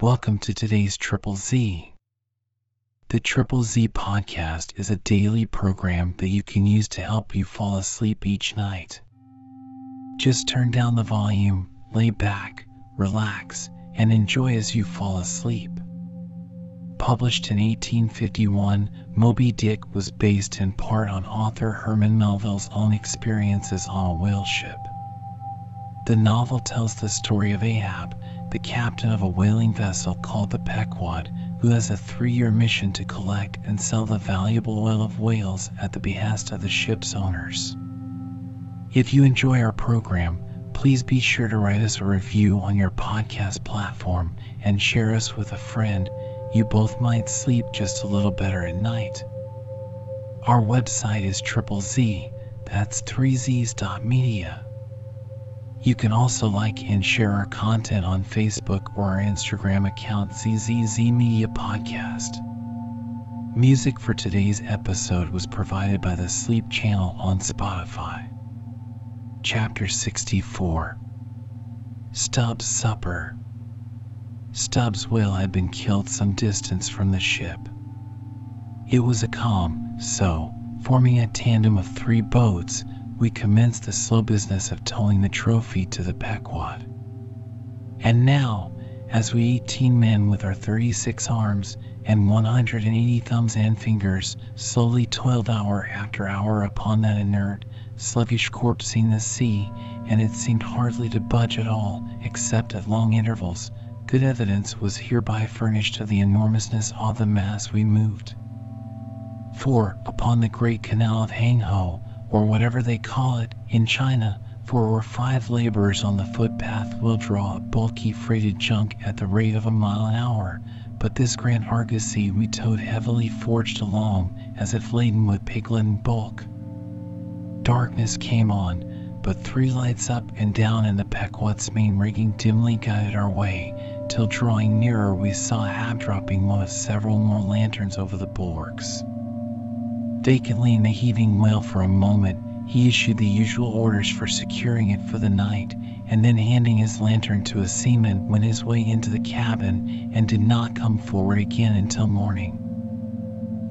Welcome to today's Triple Z. The Triple Z podcast is a daily program that you can use to help you fall asleep each night. Just turn down the volume, lay back, relax, and enjoy as you fall asleep. Published in 1851, Moby Dick was based in part on author Herman Melville's own experiences on a whale ship. The novel tells the story of Ahab, the captain of a whaling vessel called the Pequod, who has a three year mission to collect and sell the valuable oil of whales at the behest of the ship's owners. If you enjoy our program, please be sure to write us a review on your podcast platform and share us with a friend you both might sleep just a little better at night. Our website is triple Z, that's 3z's.media. You can also like and share our content on Facebook or our Instagram account ZZZ Media Podcast. Music for today's episode was provided by the Sleep Channel on Spotify. Chapter 64 Stubb's Supper Stubb's whale had been killed some distance from the ship. It was a calm, so, forming a tandem of three boats, we commenced the slow business of towing the trophy to the Pequod. And now, as we 18 men with our 36 arms and 180 thumbs and fingers slowly toiled hour after hour upon that inert, sluggish corpse in the sea, and it seemed hardly to budge at all, except at long intervals, Good evidence was hereby furnished of the enormousness of the mass we moved. For, upon the great canal of Hang Hangho, or whatever they call it, in China, four or five laborers on the footpath will draw a bulky freighted junk at the rate of a mile an hour, but this grand argosy we towed heavily forged along as if laden with piglet bulk. Darkness came on, but three lights up and down in the Pequod's main rigging dimly guided our way, till drawing nearer we saw Ahab dropping one of several more lanterns over the bulwarks. Vacantly in the heaving whale for a moment, he issued the usual orders for securing it for the night, and then handing his lantern to a seaman went his way into the cabin and did not come forward again until morning.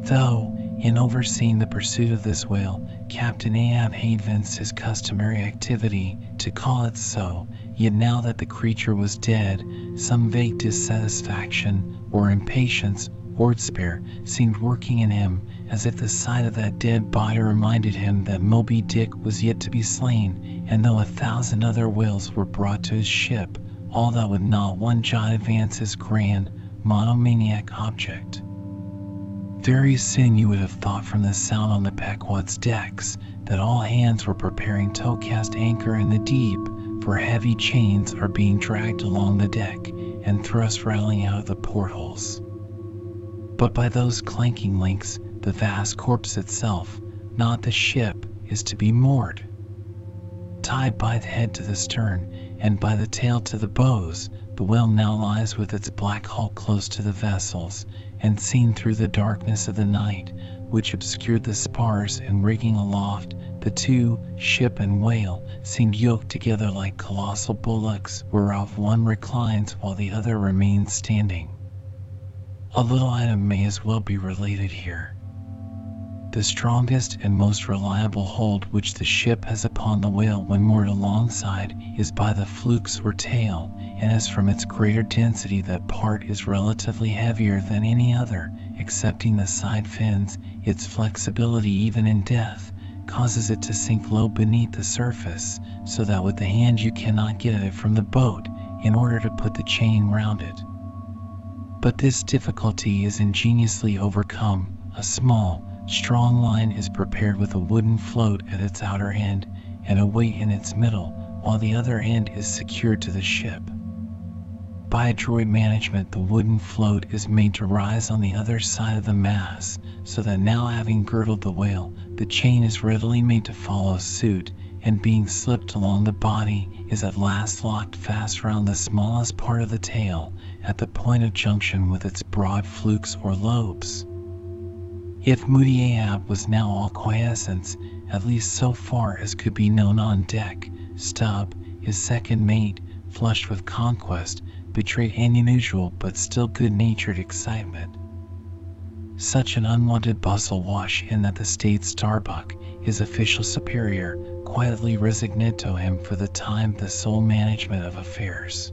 Though, in overseeing the pursuit of this whale, Captain Ahab evinced his customary activity, to call it so, Yet now that the creature was dead, some vague dissatisfaction, or impatience, or despair, seemed working in him, as if the sight of that dead body reminded him that Moby Dick was yet to be slain, and though a thousand other whales were brought to his ship, all that would not one jot advance his grand, monomaniac object. Very soon you would have thought from the sound on the Pequod's decks that all hands were preparing to cast anchor in the deep, for heavy chains are being dragged along the deck and thrust rattling out of the portholes. But by those clanking links, the vast corpse itself, not the ship, is to be moored. Tied by the head to the stern and by the tail to the bows, the whale now lies with its black hull close to the vessels, and seen through the darkness of the night, which obscured the spars and rigging aloft, the two, ship and whale, seemed yoked together like colossal bullocks, whereof one reclines while the other remains standing. A little item may as well be related here. The strongest and most reliable hold which the ship has upon the whale when moored alongside is by the flukes or tail, and as from its greater density that part is relatively heavier than any other, excepting the side fins, its flexibility even in death causes it to sink low beneath the surface so that with the hand you cannot get at it from the boat in order to put the chain round it. But this difficulty is ingeniously overcome. A small, strong line is prepared with a wooden float at its outer end and a weight in its middle, while the other end is secured to the ship. By adroit management, the wooden float is made to rise on the other side of the mass, so that now having girdled the whale, the chain is readily made to follow suit, and being slipped along the body, is at last locked fast round the smallest part of the tail, at the point of junction with its broad flukes or lobes. If Moody Ahab was now all quiescence, at least so far as could be known on deck, Stubb, his second mate, flushed with conquest, betrayed an unusual but still good-natured excitement. Such an unwanted bustle wash in that the state Starbuck, his official superior, quietly resigned to him for the time the sole management of affairs.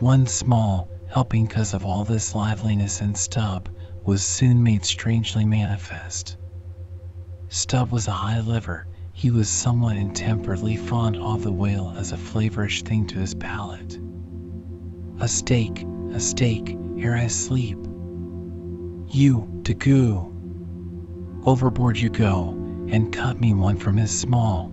One small helping cause of all this liveliness in Stubb was soon made strangely manifest. Stubb was a high liver. He was somewhat intemperately fond of the whale as a flavorish thing to his palate. A steak, a steak, ere I sleep. You, Daggoo. Overboard you go, and cut me one from his small.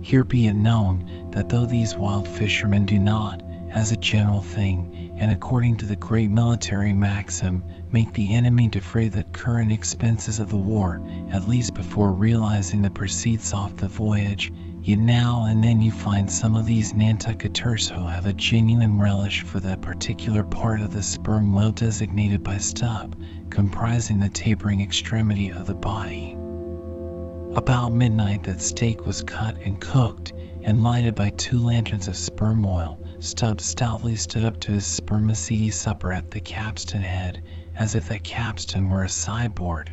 Here be it known that though these wild fishermen do not, as a general thing, and according to the great military maxim, make the enemy defray the current expenses of the war, at least before realizing the proceeds off the voyage, Yet now and then you find some of these Nantucketers who have a genuine relish for that particular part of the sperm whale designated by Stubb, comprising the tapering extremity of the body. About midnight that steak was cut and cooked, and lighted by two lanterns of sperm oil, Stubb stoutly stood up to his spermaceti supper at the capstan head, as if that capstan were a sideboard.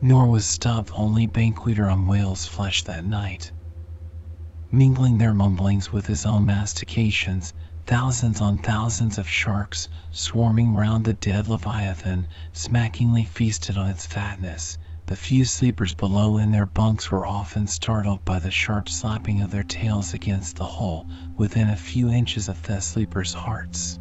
Nor was Stubb the only banqueter on whale's flesh that night mingling their mumblings with his own mastications, thousands on thousands of sharks swarming round the dead leviathan, smackingly feasted on its fatness. The few sleepers below in their bunks were often startled by the sharp slapping of their tails against the hull within a few inches of the sleepers' hearts.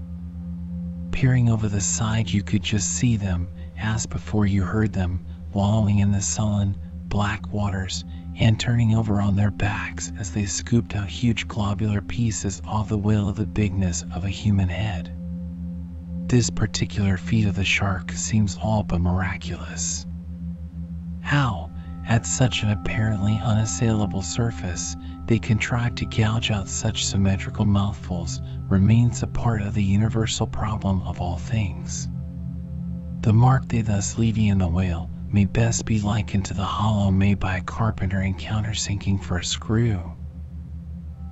Peering over the side, you could just see them, as before you heard them, wallowing in the sullen, black waters, and turning over on their backs as they scooped out huge globular pieces off the whale of the bigness of a human head. This particular feat of the shark seems all but miraculous. How, at such an apparently unassailable surface, they contrive to gouge out such symmetrical mouthfuls remains a part of the universal problem of all things. The mark they thus leave in the whale may best be likened to the hollow made by a carpenter in countersinking for a screw.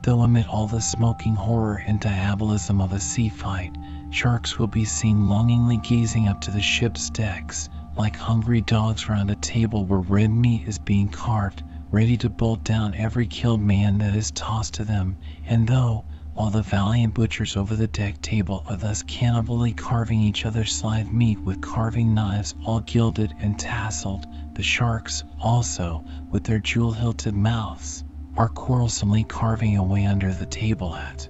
Though amid all the smoking horror and diabolism of a sea fight, sharks will be seen longingly gazing up to the ship's decks, like hungry dogs round a table where red meat is being carved, ready to bolt down every killed man that is tossed to them, and though, while the valiant butchers over the deck table are thus cannibally carving each other's live meat with carving knives all gilded and tasseled, the sharks, also, with their jewel-hilted mouths, are quarrelsomely carving away under the table at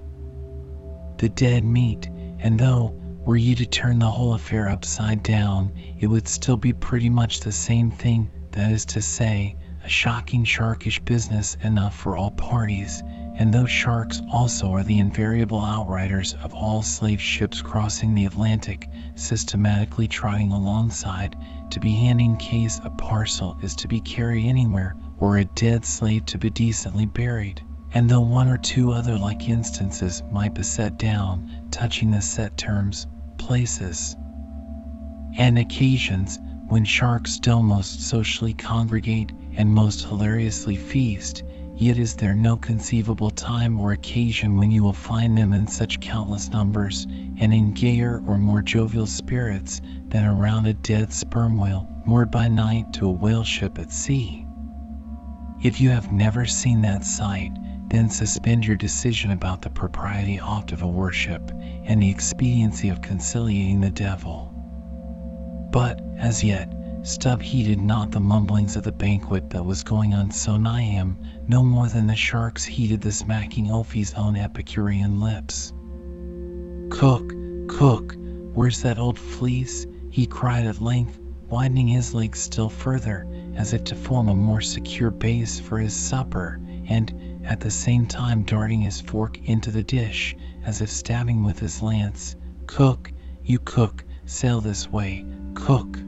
the dead meat, and though, were you to turn the whole affair upside down, it would still be pretty much the same thing, that is to say, a shocking sharkish business enough for all parties, and those sharks also are the invariable outriders of all slave ships crossing the Atlantic, systematically trotting alongside to be handing case a parcel is to be carried anywhere, or a dead slave to be decently buried. And though one or two other like instances might be set down, touching the set terms, places, and occasions when sharks still most socially congregate and most hilariously feast, Yet is there no conceivable time or occasion when you will find them in such countless numbers, and in gayer or more jovial spirits than around a dead sperm whale moored by night to a whale ship at sea. If you have never seen that sight, then suspend your decision about the propriety oft of a worship and the expediency of conciliating the devil. But, as yet, Stubb heeded not the mumblings of the banquet that was going on so nigh him, no more than the sharks heeded the smacking Ophi's own Epicurean lips. Cook, cook, where's that old fleece? he cried at length, widening his legs still further, as if to form a more secure base for his supper, and at the same time darting his fork into the dish, as if stabbing with his lance. Cook, you cook, sail this way, cook.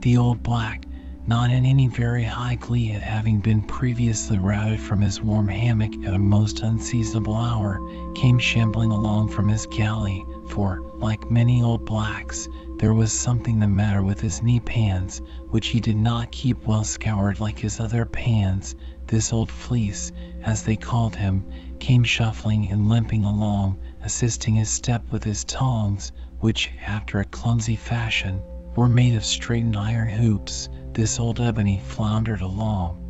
The old black, not in any very high glee at having been previously routed from his warm hammock at a most unseasonable hour, came shambling along from his galley, for, like many old blacks, there was something the matter with his knee pans, which he did not keep well scoured like his other pans. This old fleece, as they called him, came shuffling and limping along, assisting his step with his tongs, which, after a clumsy fashion, were made of straightened iron hoops, this old ebony floundered along.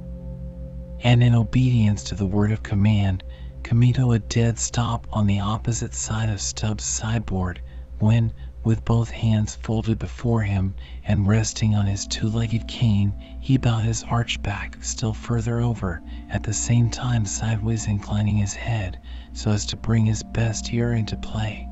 And in obedience to the word of command, Comito a dead stop on the opposite side of Stubb's sideboard, when, with both hands folded before him and resting on his two-legged cane, he bowed his arched back still further over, at the same time sideways inclining his head so as to bring his best ear into play.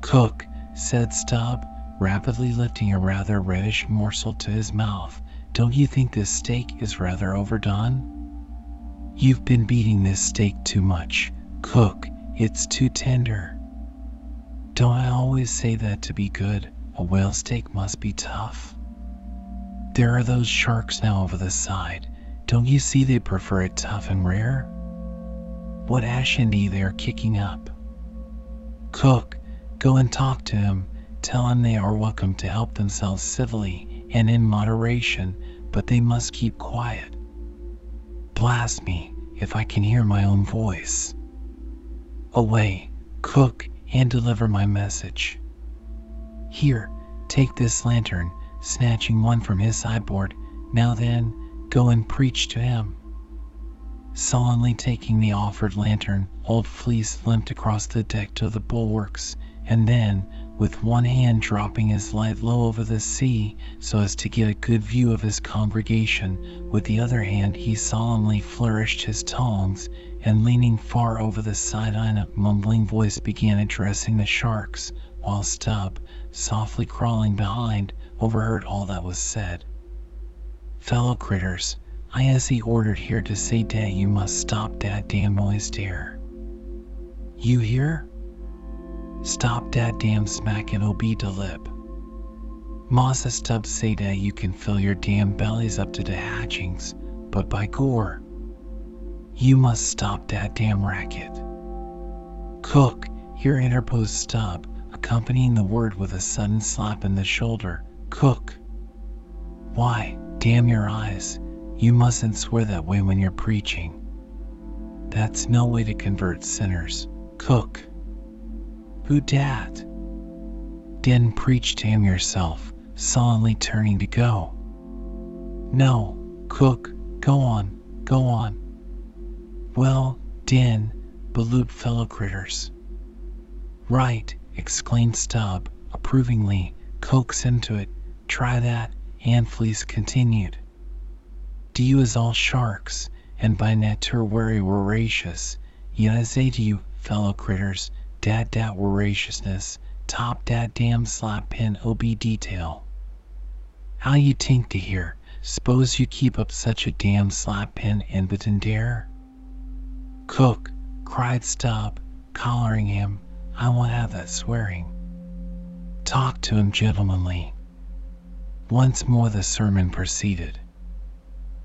Cook, said Stubb, rapidly lifting a rather reddish morsel to his mouth, don't you think this steak is rather overdone? You've been beating this steak too much. Cook, it's too tender. Don't I always say that to be good, a whale steak must be tough? There are those sharks now over the side. Don't you see they prefer it tough and rare? What ashandy they are kicking up. Cook, go and talk to him. Tell him they are welcome to help themselves civilly and in moderation, but they must keep quiet. Blast me, if I can hear my own voice. Away, cook, and deliver my message. Here, take this lantern, snatching one from his sideboard. Now then, go and preach to him. Sullenly taking the offered lantern, old Fleece limped across the deck to the bulwarks, and then, with one hand dropping his light low over the sea so as to get a good view of his congregation, with the other hand he solemnly flourished his tongs, and leaning far over the side in a mumbling voice began addressing the sharks, while Stubb, softly crawling behind, overheard all that was said. Fellow critters, I as he ordered here to say dat you must stop dat damn noise dere. You hear? Stop dat damn smackin' OB de lip. Massa Stubbs say dat you can fill your damn bellies up to the hatchings, but by gore, you must stop that damn racket. Cook, here interposed Stubb, accompanying the word with a sudden slap in the shoulder. Cook. Why, damn your eyes, you mustn't swear that way when you're preaching. That's no way to convert sinners. Cook. Who dat? Den preach to him yourself, solemnly turning to go. No, cook, go on, go on. Well, den, beloop fellow critters. Right, exclaimed Stubb, approvingly, coax into it, try that, and Fleece continued. Do you is all sharks, and by nature very voracious, yet I say to you, fellow critters, dat dat voraciousness, top dat damn slap pin ob detail. How you tink to hear? S'pose you keep up such a damn slap pin in the dare? Cook, cried Stubb, collaring him, I won't have that swearing. Talk to him gentlemanly. Once more the sermon proceeded.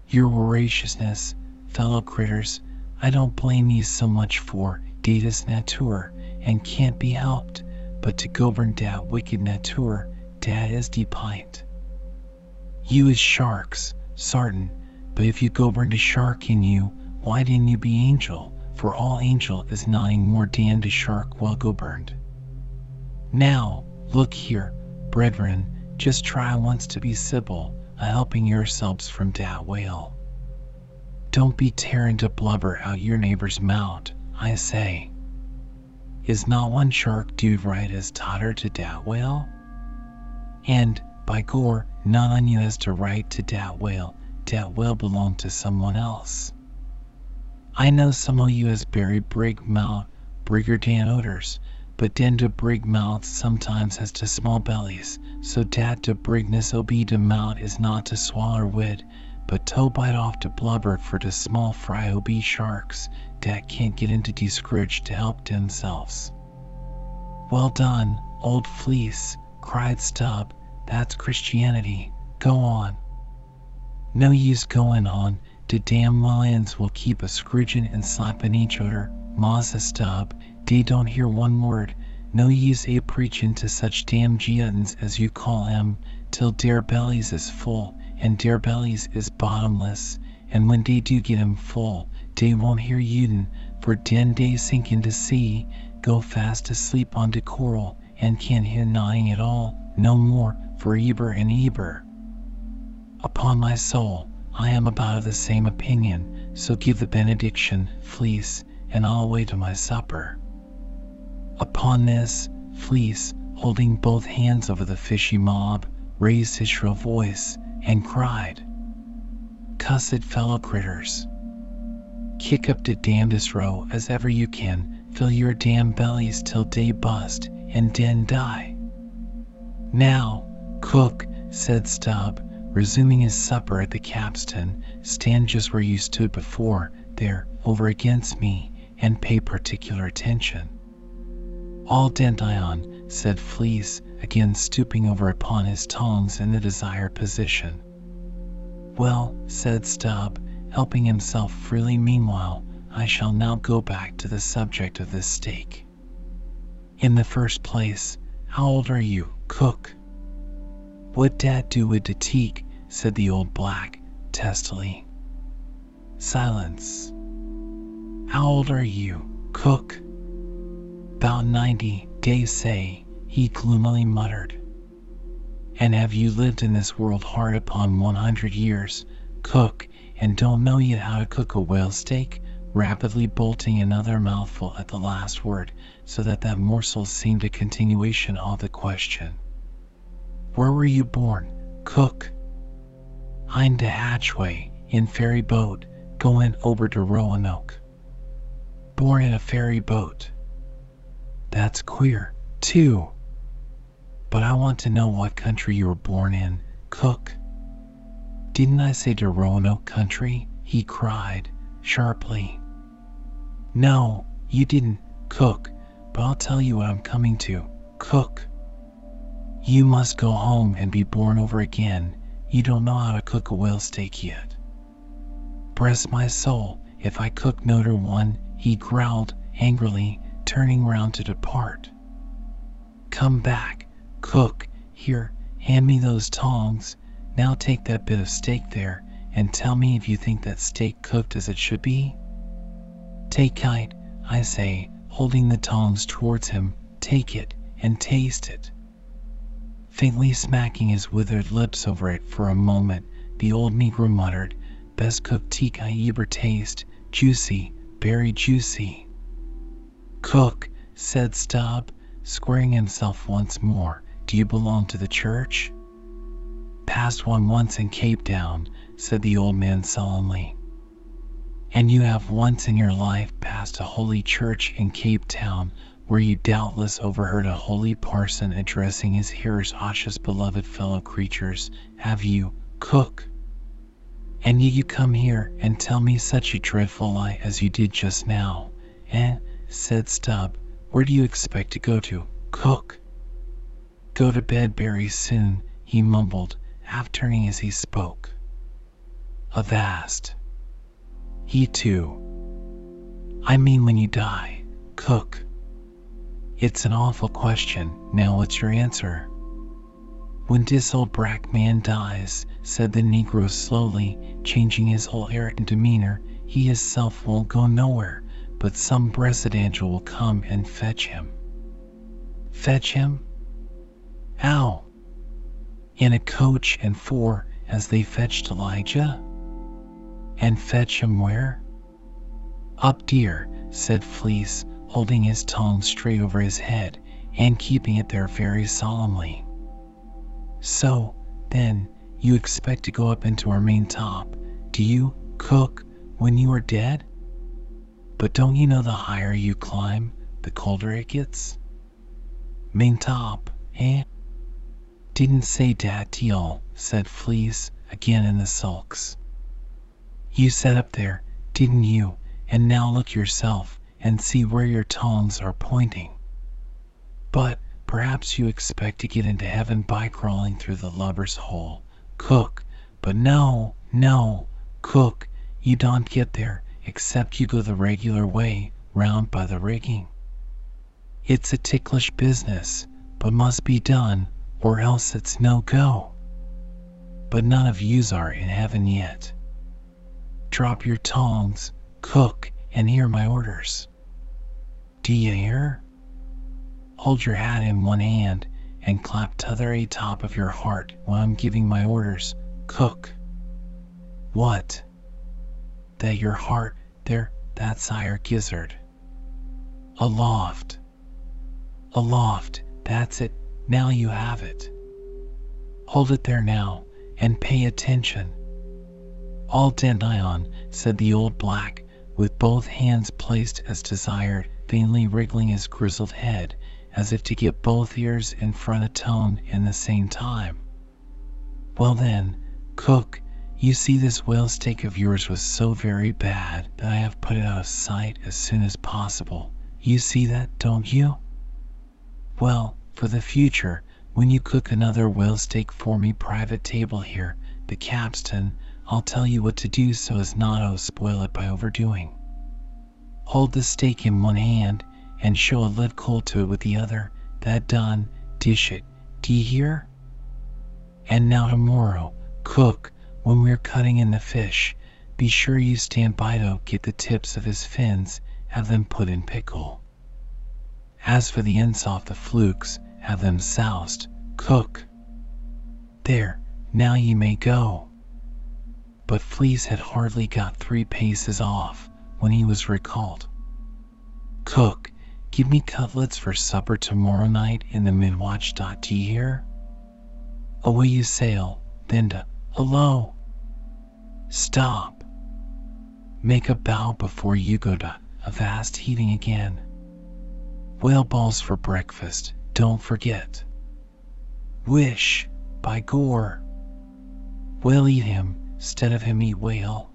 Your voraciousness, fellow critters, I don't blame you so much for, datus natur, and can't be helped, but to govern dat wicked natur, dat is de pint. You is sharks, sartin, but if you govern de shark in you, why didn't you be angel, for all angel is nothing more dan de shark well governed. Now, look here, brethren, just try once to be civil, a helping yourselves from dat whale. Don't be tearing to blubber out your neighbor's mouth, I say. Is not one shark dude right as totter to dat whale? And, by gore, none on you has to right to dat whale, dat whale belong to someone else. I know some of you buried brig mouth, briggertan odors, but den de brig mouth sometimes has de small bellies, so dat de brigness ob de mouth is not to swaller wid, but to bite off de blubber for de small fry ob sharks, dat can't get into de scritch to help themselves. Well done, old fleece, cried Stubb. That's Christianity. Go on. No use going on. De damn lions will keep a scridging and slapping each other. Massa Stubb, dey don't hear one word. No use a preachin' to such damn giantins as you call em, till dere bellies is full, and dere bellies is bottomless, and when dey do get em full, dey won't hear youden, for den dey sink into sea, go fast asleep on de coral, and can't hear gnawing at all, no more, for Eber and Eber. Upon my soul, I am about of the same opinion, so give the benediction, Fleece, and I'll wait to my supper. Upon this, Fleece, holding both hands over the fishy mob, raised his shrill voice, and cried, Cussed fellow critters! Kick up de damnedest row as ever you can, fill your damn bellies till day bust, and den die. Now, cook, said Stubb, resuming his supper at the capstan, stand just where you stood before, there, over against me, and pay particular attention. All dent ion, said Fleece, again stooping over upon his tongs in the desired position. Well, said Stubb, helping himself freely meanwhile, I shall now go back to the subject of this steak. In the first place, how old are you, cook? What dat do with de teak? said the old black, testily. Silence. How old are you, cook? About ninety, dey say, he gloomily muttered. And have you lived in this world hard upon one hundred years, cook, and don't know yet how to cook a whale steak? Rapidly bolting another mouthful at the last word, so that that morsel seemed a continuation of the question. Where were you born, cook? I'm de hatchway, in ferry boat, going over to Roanoke. Born in a ferry boat. That's queer, too. But I want to know what country you were born in, cook. Didn't I say to Roanoke country? He cried, sharply. No, you didn't, cook, but I'll tell you what I'm coming to, cook. You must go home and be born over again. You don't know how to cook a whale steak yet. Bless my soul, if I cook noter one, he growled angrily, turning round to depart. Come back, cook, here, hand me those tongs. Now take that bit of steak there, and tell me if you think that steak cooked as it should be. Take kite, I say, holding the tongs towards him, take it, and taste it faintly smacking his withered lips over it for a moment, the old negro muttered, Best cooked teak I ever taste, juicy, very juicy. Cook, said Stubb, squaring himself once more, do you belong to the church? Passed one once in Cape Town, said the old man solemnly. And you have once in your life passed a holy church in Cape Town where you doubtless overheard a holy parson addressing his hearers as beloved fellow creatures, have you, cook? And yet you come here and tell me such a dreadful lie as you did just now, eh? said Stubb. Where do you expect to go to, cook? Go to bed very soon, he mumbled, half turning as he spoke. Avast. He too. I mean when you die, cook. It's an awful question. Now what's your answer? When this old brack man dies, said the Negro slowly, changing his whole air and demeanor, he himself won't go nowhere, but some angel will come and fetch him. Fetch him? How? In a coach and four, as they fetched Elijah? And fetch him where? Up, dear, said Fleece, holding his tongue straight over his head and keeping it there very solemnly. So, then, you expect to go up into our main top, do you, cook, when you are dead? But don't you know the higher you climb, the colder it gets? Main top, eh? Didn't say dat y'all, said Fleece, again in the sulks. You sat up there, didn't you? And now look yourself, and see where your tongs are pointing. But perhaps you expect to get into heaven by crawling through the lubber's hole. Cook, but no, no, cook, you don't get there except you go the regular way round by the rigging. It's a ticklish business, but must be done, or else it's no go. But none of yous are in heaven yet. Drop your tongs, cook, and hear my orders. Do you hear? Hold your hat in one hand and clap t'other a top of your heart while I'm giving my orders. Cook. What? That your heart, there, that sire gizzard. Aloft. Aloft, that's it, now you have it. Hold it there now, and pay attention. All Dandion, said the old black, with both hands placed as desired, vainly wriggling his grizzled head, as if to get both ears in front of tone in the same time. Well then, cook, you see this whale steak of yours was so very bad that I have put it out of sight as soon as possible. You see that, don't you? Well, for the future, when you cook another whale steak for me private table here, the capstan, I'll tell you what to do so as not to spoil it by overdoing. Hold the steak in one hand and show a live coal to it with the other. That done, dish it. Do D'ye hear? And now tomorrow, cook, when we're cutting in the fish, be sure you stand by to get the tips of his fins, have them put in pickle. As for the ends off the flukes, have them soused, cook. There, now ye may go. But Fleece had hardly got three paces off when he was recalled. Cook, give me cutlets for supper tomorrow night in the mid-watch. You hear? Away you sail, then to hello. Stop. Make a bow before you go to avast heaving again. Whale balls for breakfast, don't forget. Wish, by gore. Whale eat him, stead of him eat whale.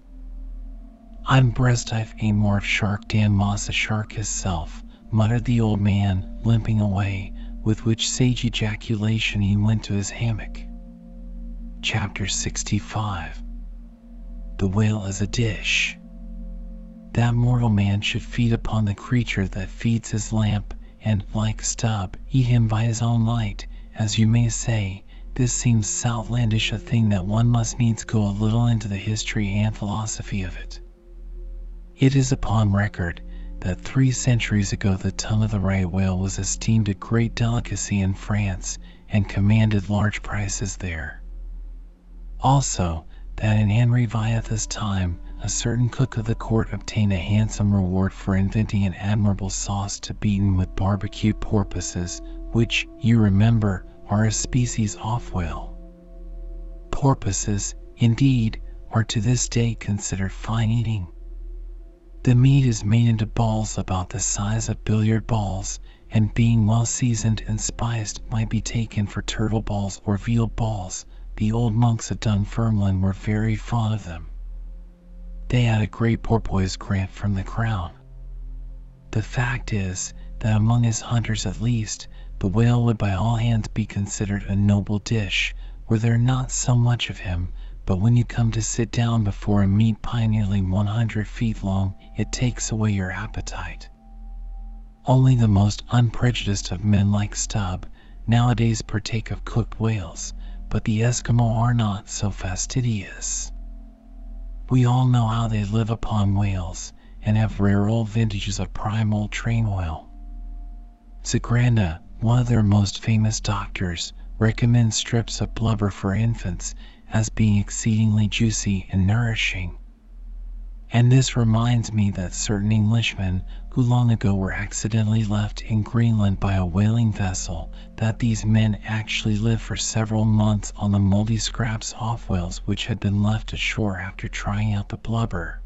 I'm breast more of shark Dan Moss shark hisself, muttered the old man, limping away, with which sage ejaculation he went to his hammock. Chapter 65 The Whale as a Dish That mortal man should feed upon the creature that feeds his lamp, and, like Stubb, eat him by his own light, as you may say, this seems so outlandish a thing that one must needs go a little into the history and philosophy of it. It is upon record that three centuries ago the tongue of the right whale was esteemed a great delicacy in France and commanded large prices there. Also, that in Henry the Eighth's time, a certain cook of the court obtained a handsome reward for inventing an admirable sauce to be eaten with barbecue porpoises, which, you remember, are a species of whale. Porpoises, indeed, are to this day considered fine eating. The meat is made into balls about the size of billiard balls, and being well seasoned and spiced might be taken for turtle balls or veal balls. The old monks at Dunfermline were very fond of them. They had a great porpoise grant from the crown. The fact is, that among his hunters at least, the whale would by all hands be considered a noble dish, were there not so much of him, but when you come to sit down before a meat pie nearly 100 feet long, it takes away your appetite. Only the most unprejudiced of men like Stubb nowadays partake of cooked whales, but the Eskimo are not so fastidious. We all know how they live upon whales, and have rare old vintages of prime old train oil. Zogranda, one of their most famous doctors, recommends strips of blubber for infants as being exceedingly juicy and nourishing. And this reminds me that certain Englishmen, who long ago were accidentally left in Greenland by a whaling vessel, that these men actually lived for several months on the moldy scraps off whales which had been left ashore after trying out the blubber.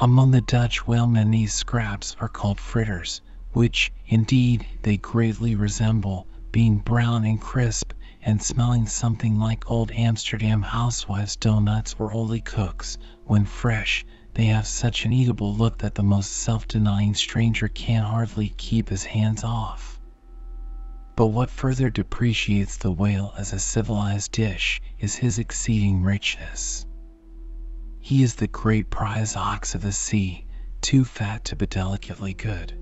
Among the Dutch whalemen these scraps are called fritters, which, indeed, they greatly resemble, being brown and crisp, and smelling something like old Amsterdam housewives' doughnuts or oly-cooks. When fresh, they have such an eatable look that the most self-denying stranger can hardly keep his hands off. But what further depreciates the whale as a civilized dish is his exceeding richness. He is the great prize ox of the sea, too fat to be delicately good.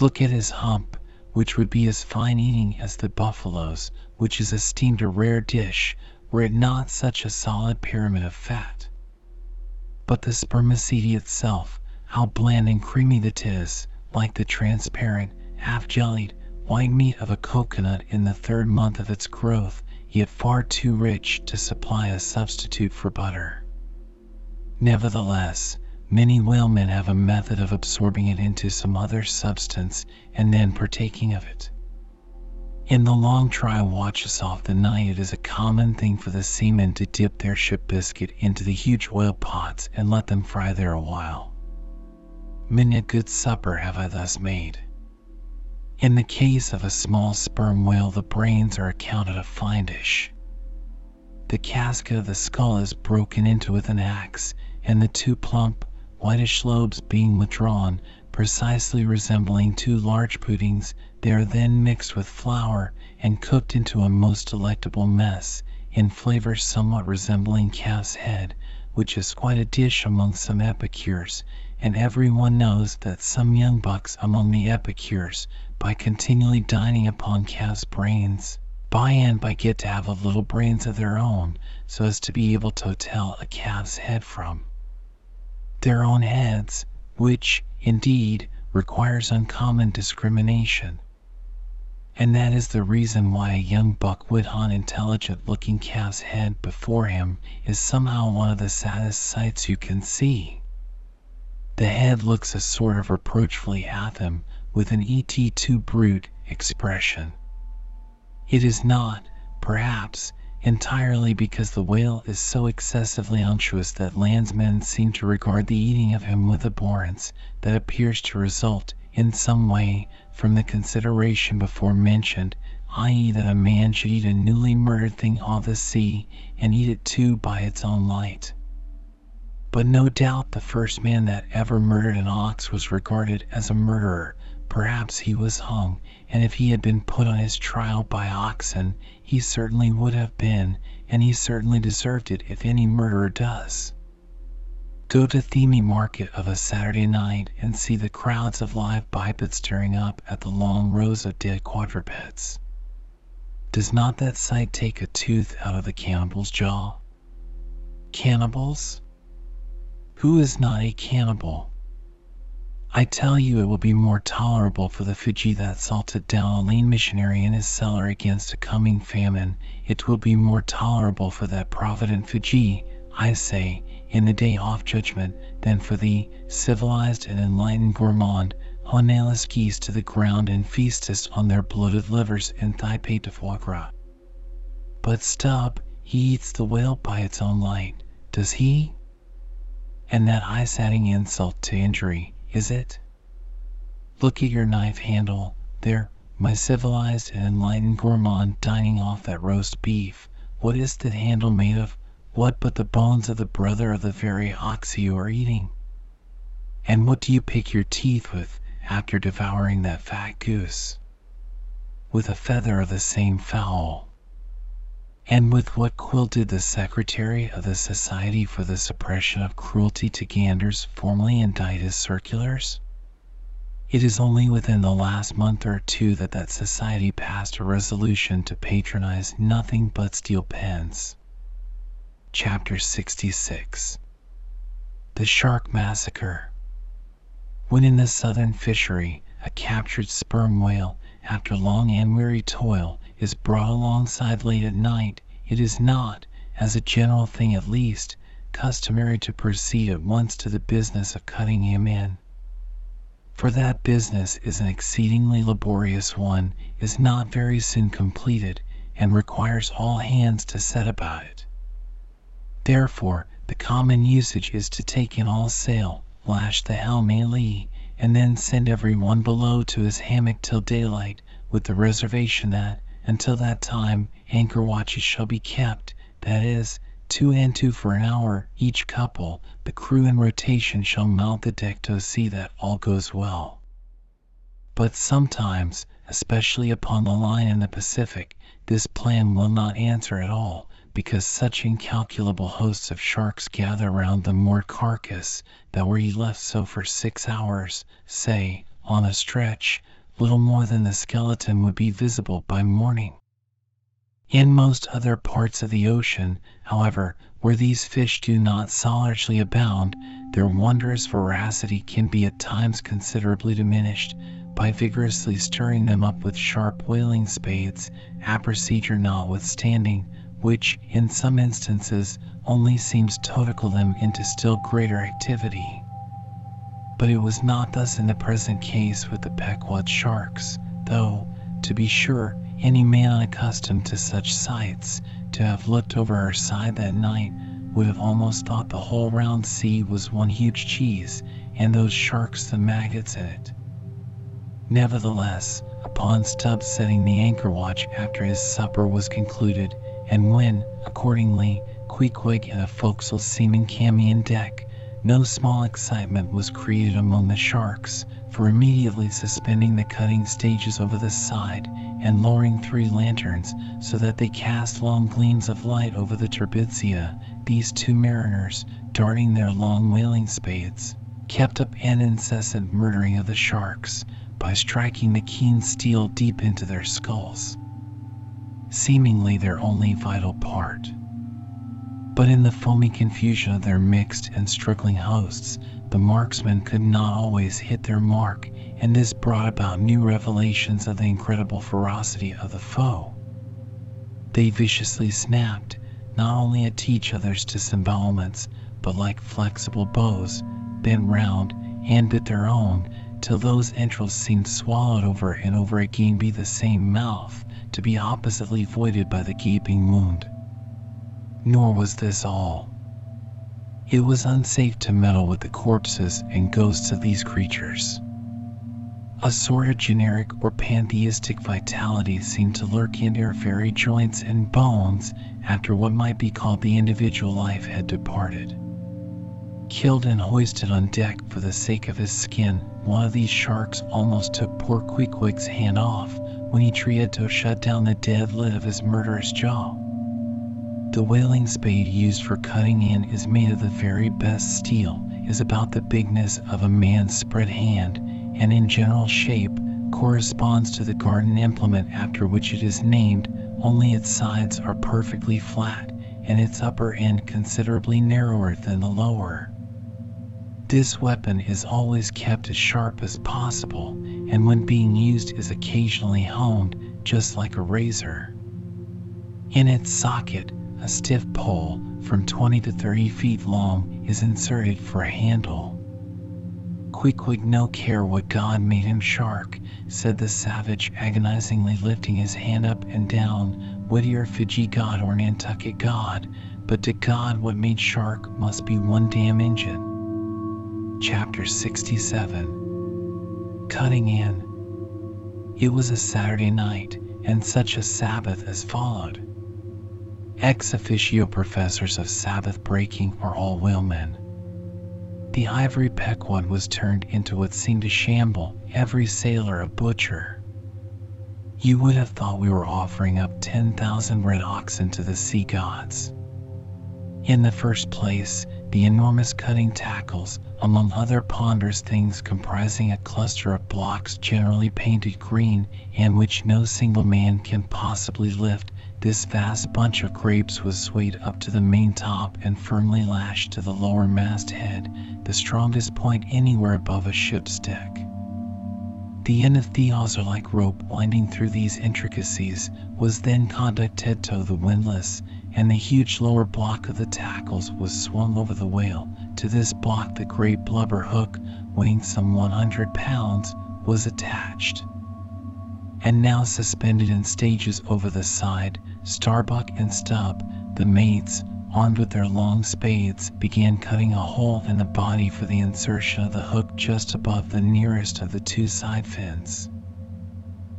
Look at his hump, which would be as fine eating as the buffalo's, which is esteemed a rare dish, were it not such a solid pyramid of fat. But the spermaceti itself, how bland and creamy that is, like the transparent half-jellied, white meat of a coconut in the third month of its growth, yet far too rich to supply a substitute for butter. Nevertheless, many whalemen have a method of absorbing it into some other substance and then partaking of it. In the long dry watches off the night it is a common thing for the seamen to dip their ship biscuit into the huge oil pots and let them fry there a while. Many a good supper have I thus made. In the case of a small sperm whale the brains are accounted a fine dish. The casket of the skull is broken into with an axe, and the two plump, whitish lobes being withdrawn, precisely resembling two large puddings, they are then mixed with flour and cooked into a most delectable mess, in flavor somewhat resembling calf's head, which is quite a dish among some epicures, and every one knows that some young bucks among the epicures, by continually dining upon calf's brains, by and by get to have a little brains of their own, so as to be able to tell a calf's head from. Their own heads, which, indeed, requires uncommon discrimination and that is the reason why a young buck with an intelligent looking calf's head before him is somehow one of the saddest sights you can see. The head looks a sort of reproachfully at him with an Et tu Brute expression. It is not, perhaps, entirely because the whale is so excessively unctuous that landsmen seem to regard the eating of him with abhorrence that appears to result in some way from the consideration before mentioned, i.e., that a man should eat a newly murdered thing off the sea, and eat it too by its own light. But no doubt the first man that ever murdered an ox was regarded as a murderer. Perhaps he was hung, and if he had been put on his trial by oxen, he certainly would have been, and he certainly deserved it if any murderer does. Go to Theme Market of a Saturday night and see the crowds of live bipeds staring up at the long rows of dead quadrupeds. Does not that sight take a tooth out of the cannibal's jaw? Cannibals? Who is not a cannibal? I tell you it will be more tolerable for the Fuji that salted down a lean missionary in his cellar against a coming famine. It will be more tolerable for that provident Fuji, I say, in the day of judgment than for thee, civilized and enlightened gourmand who nails geese to the ground and feasteth on their bloated livers and thigh pate gras. But Stubb, he eats the whale by its own light, does he? And that eye-setting insult to injury, is it? Look at your knife handle, there, my civilized and enlightened gourmand dining off that roast beef. What is the handle made of? What but the bones of the brother of the very ox you are eating? And what do you pick your teeth with after devouring that fat goose? With a feather of the same fowl. And with what quill did the secretary of the Society for the Suppression of Cruelty to Ganders formally indite his circulars? It is only within the last month or two that that society passed a resolution to patronize nothing but steel pens. Chapter 66 The Shark Massacre When in the southern fishery a captured sperm whale, after long and weary toil, is brought alongside late at night, it is not, as a general thing at least, customary to proceed at once to the business of cutting him in. For that business is an exceedingly laborious one, is not very soon completed, and requires all hands to set about it. Therefore, the common usage is to take in all sail, lash the helm a lee, and then send every one below to his hammock till daylight, with the reservation that, until that time, anchor watches shall be kept, that is, two and two for an hour each couple, the crew in rotation shall mount the deck to see that all goes well. But sometimes, especially upon the line in the Pacific, this plan will not answer at all because such incalculable hosts of sharks gather round the moored carcass that were he left so for six hours, say, on a stretch, little more than the skeleton would be visible by morning. In most other parts of the ocean, however, where these fish do not so largely abound, their wondrous voracity can be at times considerably diminished by vigorously stirring them up with sharp whaling spades, a procedure notwithstanding, which, in some instances, only seems to tickle them into still greater activity. But it was not thus in the present case with the Pequod sharks, though, to be sure, any man unaccustomed to such sights, to have looked over our side that night, would have almost thought the whole round sea was one huge cheese, and those sharks the maggots in it. Nevertheless, upon Stubb's setting the anchor watch after his supper was concluded, and when, accordingly, Queequeg and a forecastle seaman came on deck, no small excitement was created among the sharks, for immediately suspending the cutting stages over the side, and lowering three lanterns, so that they cast long gleams of light over the terbitia, these two mariners, darting their long whaling spades, kept up an incessant murdering of the sharks, by striking the keen steel deep into their skulls, seemingly their only vital part. But in the foamy confusion of their mixed and struggling hosts, the marksmen could not always hit their mark, and this brought about new revelations of the incredible ferocity of the foe. They viciously snapped, not only at each other's disembowelments, but like flexible bows, bent round and bit their own, till those entrails seemed swallowed over and over again by the same mouth, to be oppositely voided by the gaping wound. Nor was this all. It was unsafe to meddle with the corpses and ghosts of these creatures. A sort of generic or pantheistic vitality seemed to lurk in their very joints and bones after what might be called the individual life had departed. Killed and hoisted on deck for the sake of his skin, one of these sharks almost took poor Queequeg's hand off when he shut down the dead lid of his murderous jaw. The whaling spade used for cutting in is made of the very best steel, is about the bigness of a man's spread hand, and in general shape corresponds to the garden implement after which it is named, only its sides are perfectly flat, and its upper end considerably narrower than the lower. This weapon is always kept as sharp as possible, and when being used is occasionally honed, just like a razor. In its socket, a stiff pole from 20 to 30 feet long is inserted for a handle. Queequeg no care what god made him shark, said the savage agonizingly lifting his hand up and down, Whittier Fiji god or Nantucket god, but to God what made shark must be one damn engine. Chapter 67 Cutting in It was a Saturday night, and such a Sabbath as followed. Ex officio professors of Sabbath breaking are all whalemen. The ivory Pequod was turned into what seemed to shamble every sailor a butcher. You would have thought we were offering up 10,000 red oxen to the sea gods. In the first place, the enormous cutting tackles, among other ponderous things comprising a cluster of blocks generally painted green and which no single man can possibly lift, this vast bunch of grapes was swayed up to the main top and firmly lashed to the lower masthead, the strongest point anywhere above a ship's deck. The end of the hawser-like rope winding through these intricacies was then conducted to the windlass, and the huge lower block of the tackles was swung over the whale. To this block the great blubber hook, weighing some 100 pounds, was attached and now suspended in stages over the side, Starbuck and Stubb, the mates, armed with their long spades, began cutting a hole in the body for the insertion of the hook just above the nearest of the two side fins.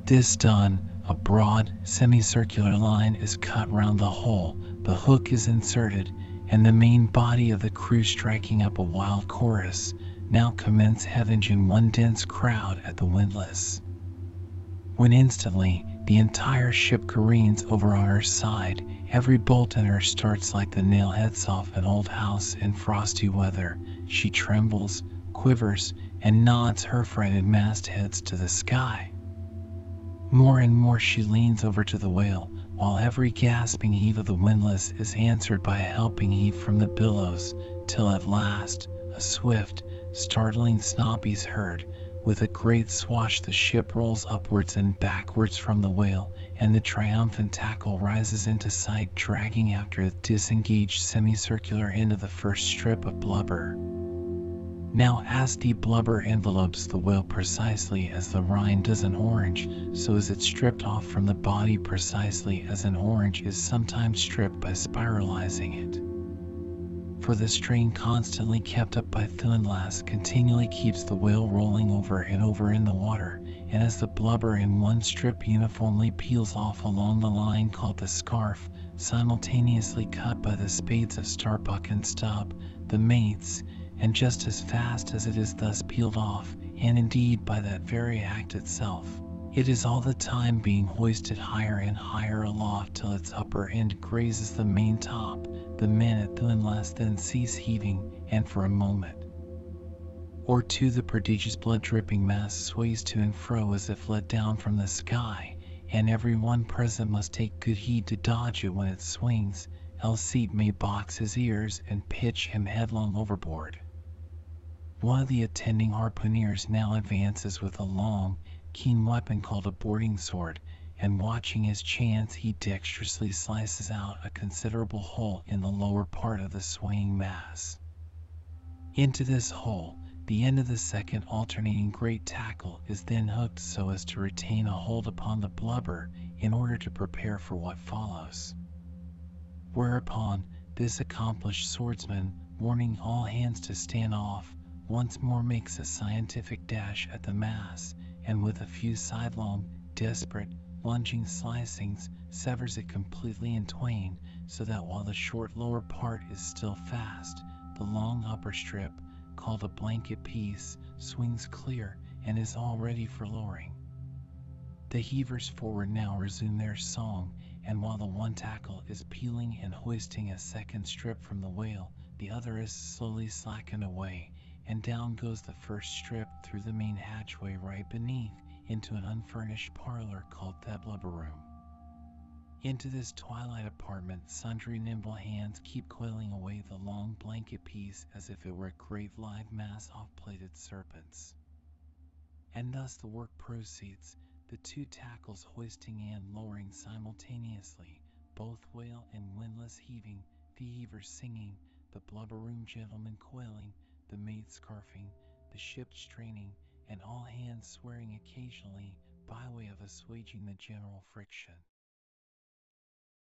This done, a broad, semicircular line is cut round the hole, the hook is inserted, and the main body of the crew striking up a wild chorus, now commence heaven in one dense crowd at the windlass when instantly the entire ship careens over on her side. Every bolt in her starts like the nail heads off an old house in frosty weather. She trembles, quivers, and nods her frightened mastheads to the sky. More and more she leans over to the whale, while every gasping heave of the windlass is answered by a helping heave from the billows, till at last a swift, startling snap is heard, With a great swash, the ship rolls upwards and backwards from the whale, and the triumphant tackle rises into sight, dragging after the disengaged semicircular end of the first strip of blubber. Now, as the blubber envelopes the whale precisely as the rind does an orange, so is it stripped off from the body precisely as an orange is sometimes stripped by spiralizing it. For the strain constantly kept up by windlass continually keeps the whale rolling over and over in the water, and as the blubber in one strip uniformly peels off along the line called the scarf, simultaneously cut by the spades of Starbuck and Stubb, the mates, and just as fast as it is thus peeled off, and indeed by that very act itself, it is all the time being hoisted higher and higher aloft till its upper end grazes the main top. The windlass then cease heaving, and for a moment or two the prodigious blood-dripping mass sways to and fro as if let down from the sky, and every one present must take good heed to dodge it when it swings, else it may box his ears and pitch him headlong overboard. One of the attending harpooneers now advances with a long, keen weapon called a boarding sword, and watching his chance he dexterously slices out a considerable hole in the lower part of the swaying mass. Into this hole the end of the second alternating great tackle is then hooked so as to retain a hold upon the blubber in order to prepare for what follows. Whereupon this accomplished swordsman, warning all hands to stand off, once more makes a scientific dash at the mass and with a few sidelong, desperate, lunging slicings, severs it completely in twain, so that while the short lower part is still fast, the long upper strip, called a blanket piece, swings clear and is all ready for lowering. The heavers forward now resume their song, and while the one tackle is peeling and hoisting a second strip from the whale, the other is slowly slackened away, and down goes the first strip through the main hatchway right beneath into an unfurnished parlor called the blubber room. Into this twilight apartment sundry nimble hands keep coiling away the long blanket piece as if it were a great live mass of plaited serpents. And thus the work proceeds, the two tackles hoisting and lowering simultaneously, both whale and windlass heaving, the heavers singing, the blubber room gentlemen coiling, the mate scarfing, the ship straining, and all hands swearing occasionally by way of assuaging the general friction.